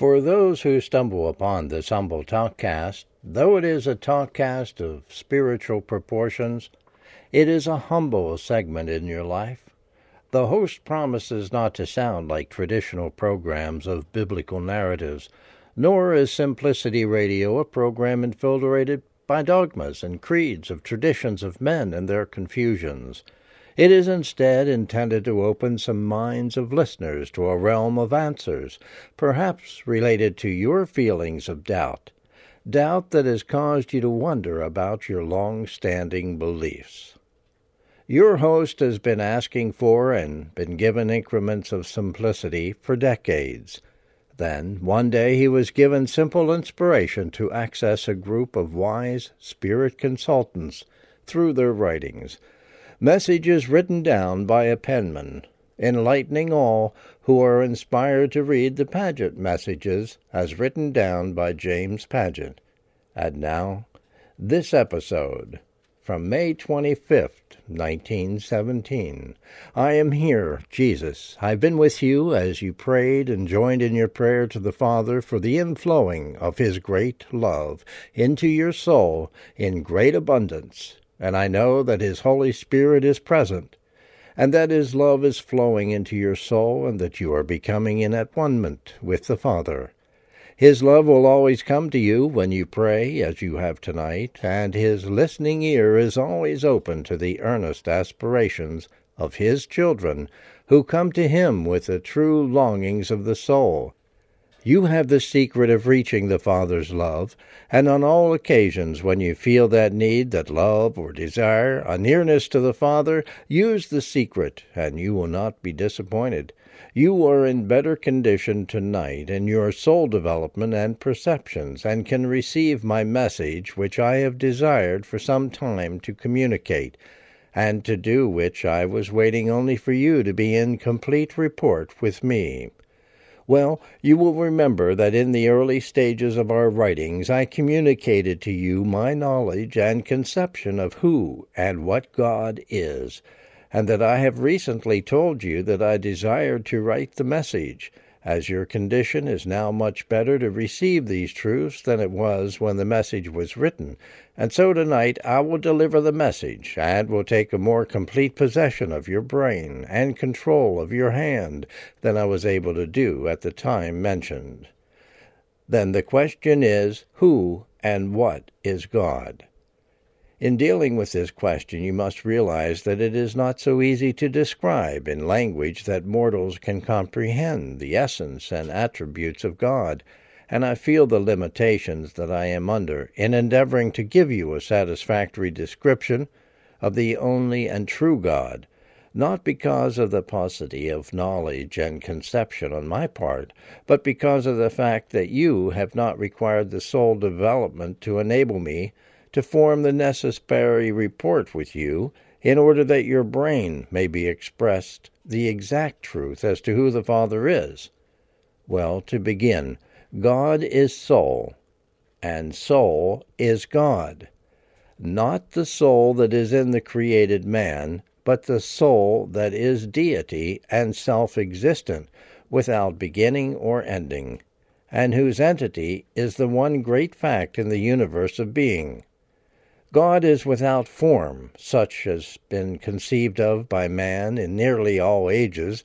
For those who stumble upon this humble talkcast, though it is a talkcast of spiritual proportions, it is a humble segment in your life. The host promises not to sound like traditional programs of biblical narratives, nor is Simplicity Radio a program infiltrated by dogmas and creeds of traditions of men and their confusions. It is instead intended to open some minds of listeners to a realm of answers, perhaps related to your feelings of doubt, doubt that has caused you to wonder about your long standing beliefs. Your host has been asking for and been given increments of simplicity for decades. Then, one day, he was given simple inspiration to access a group of wise spirit consultants through their writings messages written down by a penman, enlightening all who are inspired to read the Padgett messages as written down by James Padgett. And now, this episode from May 25th, 1917. I am here, Jesus. I've been with you as you prayed and joined in your prayer to the Father for the inflowing of His great love into your soul in great abundance and I know that His Holy Spirit is present, and that His love is flowing into your soul, and that you are becoming in at one with the Father. His love will always come to you when you pray, as you have tonight, and His listening ear is always open to the earnest aspirations of His children who come to Him with the true longings of the soul you have the secret of reaching the Father's love, and on all occasions when you feel that need, that love or desire, a nearness to the Father, use the secret, and you will not be disappointed. You are in better condition tonight in your soul development and perceptions, and can receive my message, which I have desired for some time to communicate, and to do which I was waiting only for you to be in complete report with me. Well, you will remember that in the early stages of our writings I communicated to you my knowledge and conception of who and what God is, and that I have recently told you that I desired to write the message as your condition is now much better to receive these truths than it was when the message was written, and so tonight I will deliver the message, and will take a more complete possession of your brain and control of your hand than I was able to do at the time mentioned. Then the question is, who and what is God? In dealing with this question, you must realize that it is not so easy to describe in language that mortals can comprehend the essence and attributes of God, and I feel the limitations that I am under in endeavoring to give you a satisfactory description of the only and true God, not because of the paucity of knowledge and conception on my part, but because of the fact that you have not required the soul development to enable me to form the necessary report with you in order that your brain may be expressed the exact truth as to who the Father is? Well, to begin, God is soul, and soul is God. Not the soul that is in the created man, but the soul that is deity and self existent, without beginning or ending, and whose entity is the one great fact in the universe of being. God is without form, such as has been conceived of by man in nearly all ages,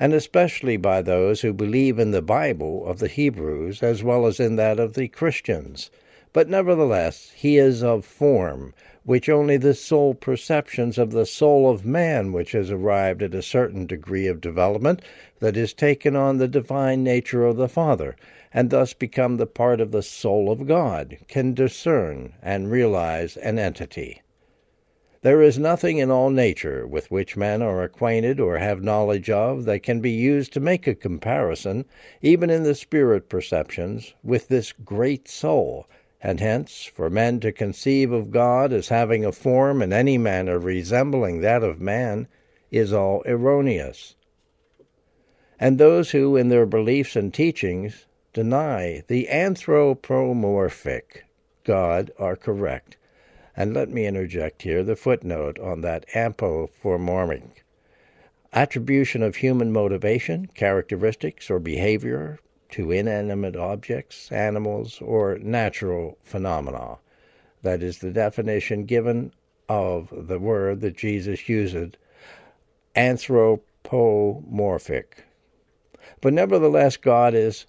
and especially by those who believe in the Bible of the Hebrews as well as in that of the Christians. But nevertheless, he is of form, which only the soul perceptions of the soul of man, which has arrived at a certain degree of development, that is taken on the divine nature of the Father, and thus become the part of the soul of God, can discern and realize an entity. There is nothing in all nature with which men are acquainted or have knowledge of that can be used to make a comparison, even in the spirit perceptions, with this great soul, and hence, for men to conceive of God as having a form in any manner resembling that of man is all erroneous. And those who, in their beliefs and teachings, deny the anthropomorphic God are correct. And let me interject here the footnote on that anthropomorphic attribution of human motivation, characteristics, or behavior to inanimate objects, animals, or natural phenomena. That is the definition given of the word that Jesus used, anthropomorphic. But nevertheless, God is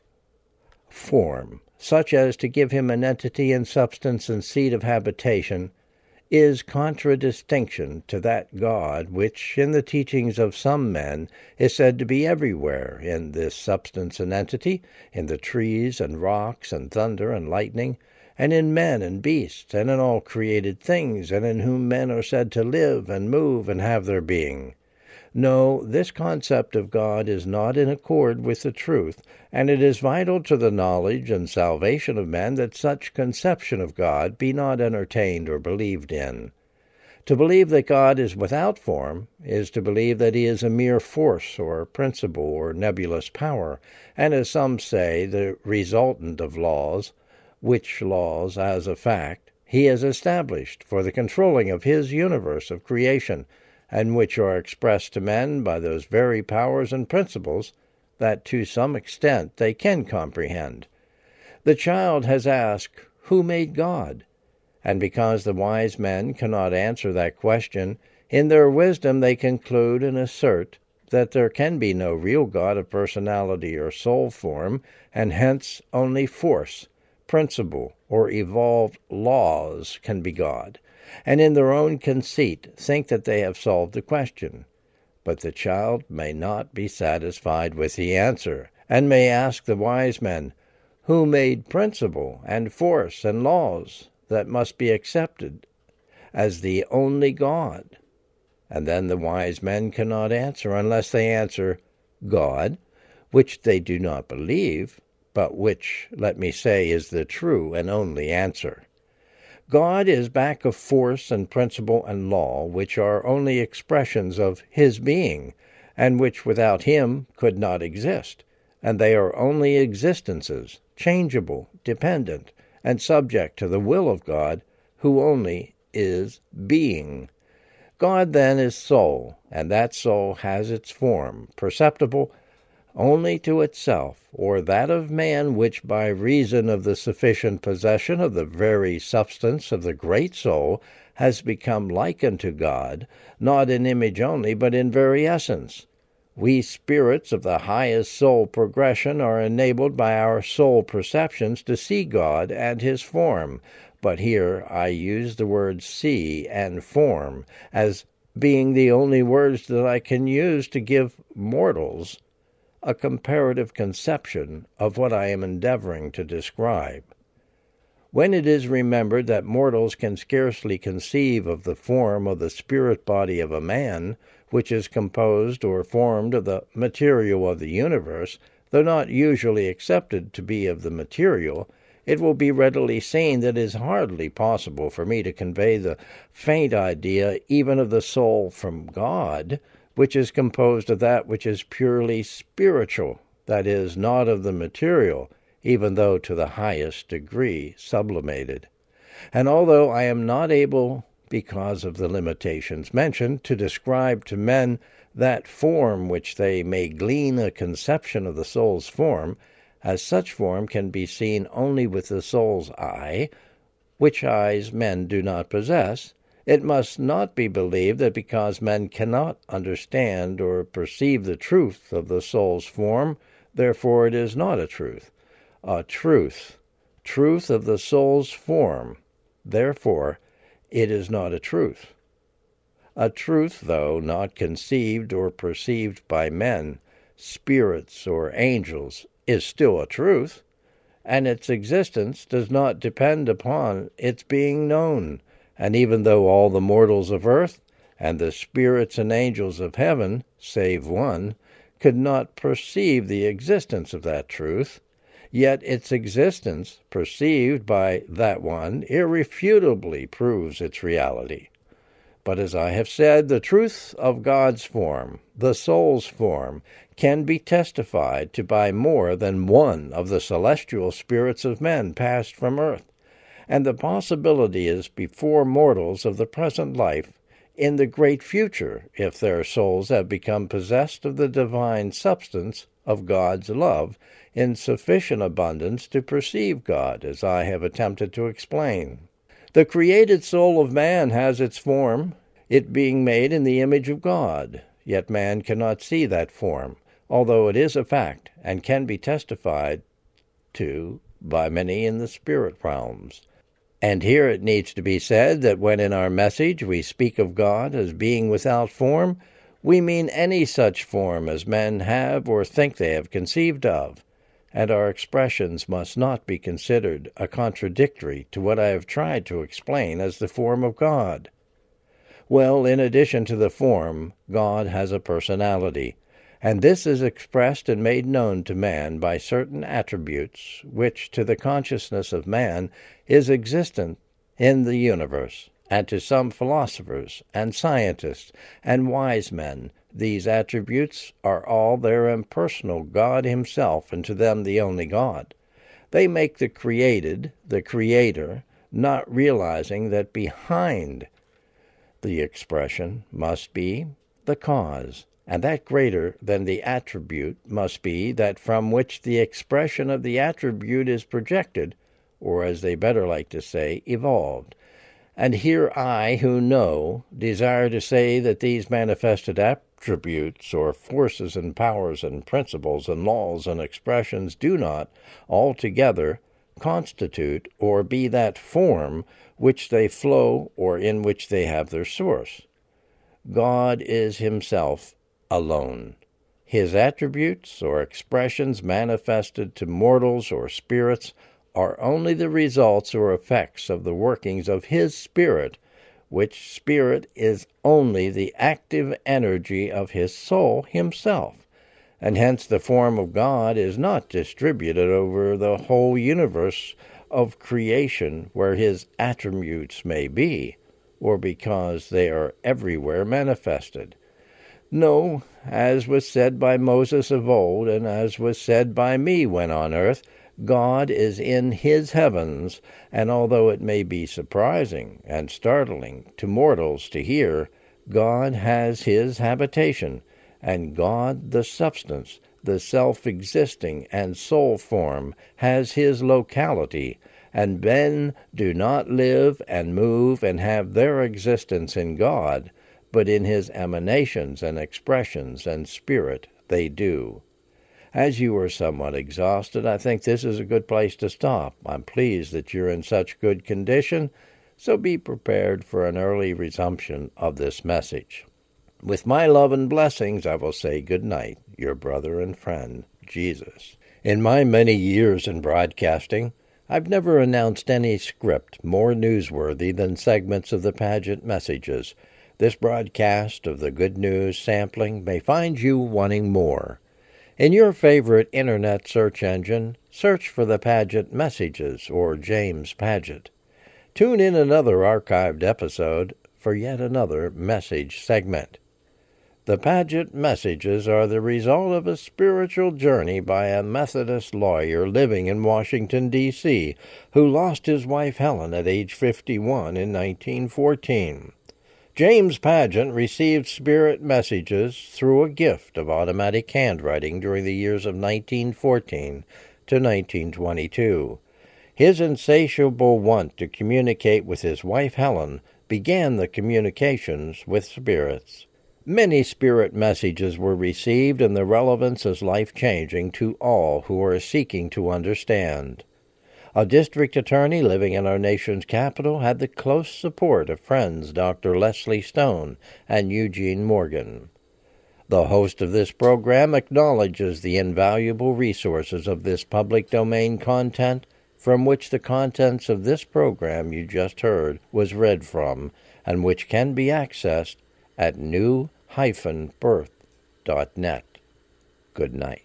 form, such as to give him an entity and substance and seat of habitation, is contradistinction to that God which, in the teachings of some men, is said to be everywhere in this substance and entity, in the trees and rocks and thunder and lightning, and in men and beasts, and in all created things, and in whom men are said to live and move and have their being. No, this concept of God is not in accord with the truth, and it is vital to the knowledge and salvation of men that such conception of God be not entertained or believed in. To believe that God is without form is to believe that he is a mere force or principle or nebulous power, and as some say, the resultant of laws, which laws, as a fact, he has established for the controlling of his universe of creation and which are expressed to men by those very powers and principles that to some extent they can comprehend. The child has asked, Who made God? And because the wise men cannot answer that question, in their wisdom they conclude and assert that there can be no real God of personality or soul form, and hence only force, principle, or evolved laws can be God and in their own conceit think that they have solved the question. But the child may not be satisfied with the answer, and may ask the wise men, Who made principle and force and laws that must be accepted as the only God? And then the wise men cannot answer unless they answer, God, which they do not believe, but which, let me say, is the true and only answer. God is back of force and principle and law, which are only expressions of His being, and which without Him could not exist, and they are only existences, changeable, dependent, and subject to the will of God, who only is being. God then is soul, and that soul has its form, perceptible only to itself, or that of man which by reason of the sufficient possession of the very substance of the great soul has become like unto God, not in image only, but in very essence. We spirits of the highest soul progression are enabled by our soul perceptions to see God and His form, but here I use the words see and form as being the only words that I can use to give mortals a comparative conception of what I am endeavoring to describe. When it is remembered that mortals can scarcely conceive of the form of the spirit body of a man, which is composed or formed of the material of the universe, though not usually accepted to be of the material, it will be readily seen that it is hardly possible for me to convey the faint idea even of the soul from God, which is composed of that which is purely spiritual, that is, not of the material, even though to the highest degree sublimated. And although I am not able, because of the limitations mentioned, to describe to men that form which they may glean a conception of the soul's form, as such form can be seen only with the soul's eye, which eyes men do not possess, it must not be believed that because men cannot understand or perceive the truth of the soul's form, therefore it is not a truth. A truth, truth of the soul's form, therefore it is not a truth. A truth, though not conceived or perceived by men, spirits, or angels, is still a truth, and its existence does not depend upon its being known and even though all the mortals of earth and the spirits and angels of heaven, save one, could not perceive the existence of that truth, yet its existence, perceived by that one, irrefutably proves its reality. But as I have said, the truth of God's form, the soul's form, can be testified to by more than one of the celestial spirits of men passed from earth and the possibility is before mortals of the present life in the great future if their souls have become possessed of the divine substance of God's love in sufficient abundance to perceive God, as I have attempted to explain. The created soul of man has its form, it being made in the image of God, yet man cannot see that form, although it is a fact and can be testified to by many in the spirit realms. And here it needs to be said that when in our message we speak of God as being without form, we mean any such form as men have or think they have conceived of, and our expressions must not be considered a contradictory to what I have tried to explain as the form of God. Well, in addition to the form, God has a personality, and this is expressed and made known to man by certain attributes which to the consciousness of man is existent in the universe, and to some philosophers and scientists and wise men these attributes are all their impersonal God Himself, and to them the only God. They make the created the Creator, not realizing that behind the expression must be the cause and that greater than the attribute must be that from which the expression of the attribute is projected, or as they better like to say, evolved. And here I, who know, desire to say that these manifested attributes, or forces and powers and principles and laws and expressions, do not altogether constitute or be that form which they flow or in which they have their source. God is Himself alone. His attributes or expressions manifested to mortals or spirits are only the results or effects of the workings of His Spirit, which Spirit is only the active energy of His soul Himself, and hence the form of God is not distributed over the whole universe of creation where His attributes may be, or because they are everywhere manifested. No, as was said by Moses of old, and as was said by me when on earth, God is in his heavens, and although it may be surprising and startling to mortals to hear, God has his habitation, and God, the substance, the self existing and soul form, has his locality, and men do not live and move and have their existence in God but in his emanations and expressions and spirit they do. As you are somewhat exhausted, I think this is a good place to stop. I'm pleased that you're in such good condition, so be prepared for an early resumption of this message. With my love and blessings, I will say good night, your brother and friend, Jesus. In my many years in broadcasting, I've never announced any script more newsworthy than segments of the Padgett messages this broadcast of the Good News sampling may find you wanting more. In your favorite internet search engine, search for the Padgett Messages or James Padgett. Tune in another archived episode for yet another message segment. The Padgett messages are the result of a spiritual journey by a Methodist lawyer living in Washington, D.C., who lost his wife Helen at age 51 in 1914. James Padgett received spirit messages through a gift of automatic handwriting during the years of 1914 to 1922. His insatiable want to communicate with his wife Helen began the communications with spirits. Many spirit messages were received, and the relevance is life changing to all who are seeking to understand. A district attorney living in our nation's capital had the close support of friends Dr. Leslie Stone and Eugene Morgan. The host of this program acknowledges the invaluable resources of this public domain content from which the contents of this program you just heard was read from and which can be accessed at new-birth.net. Good night.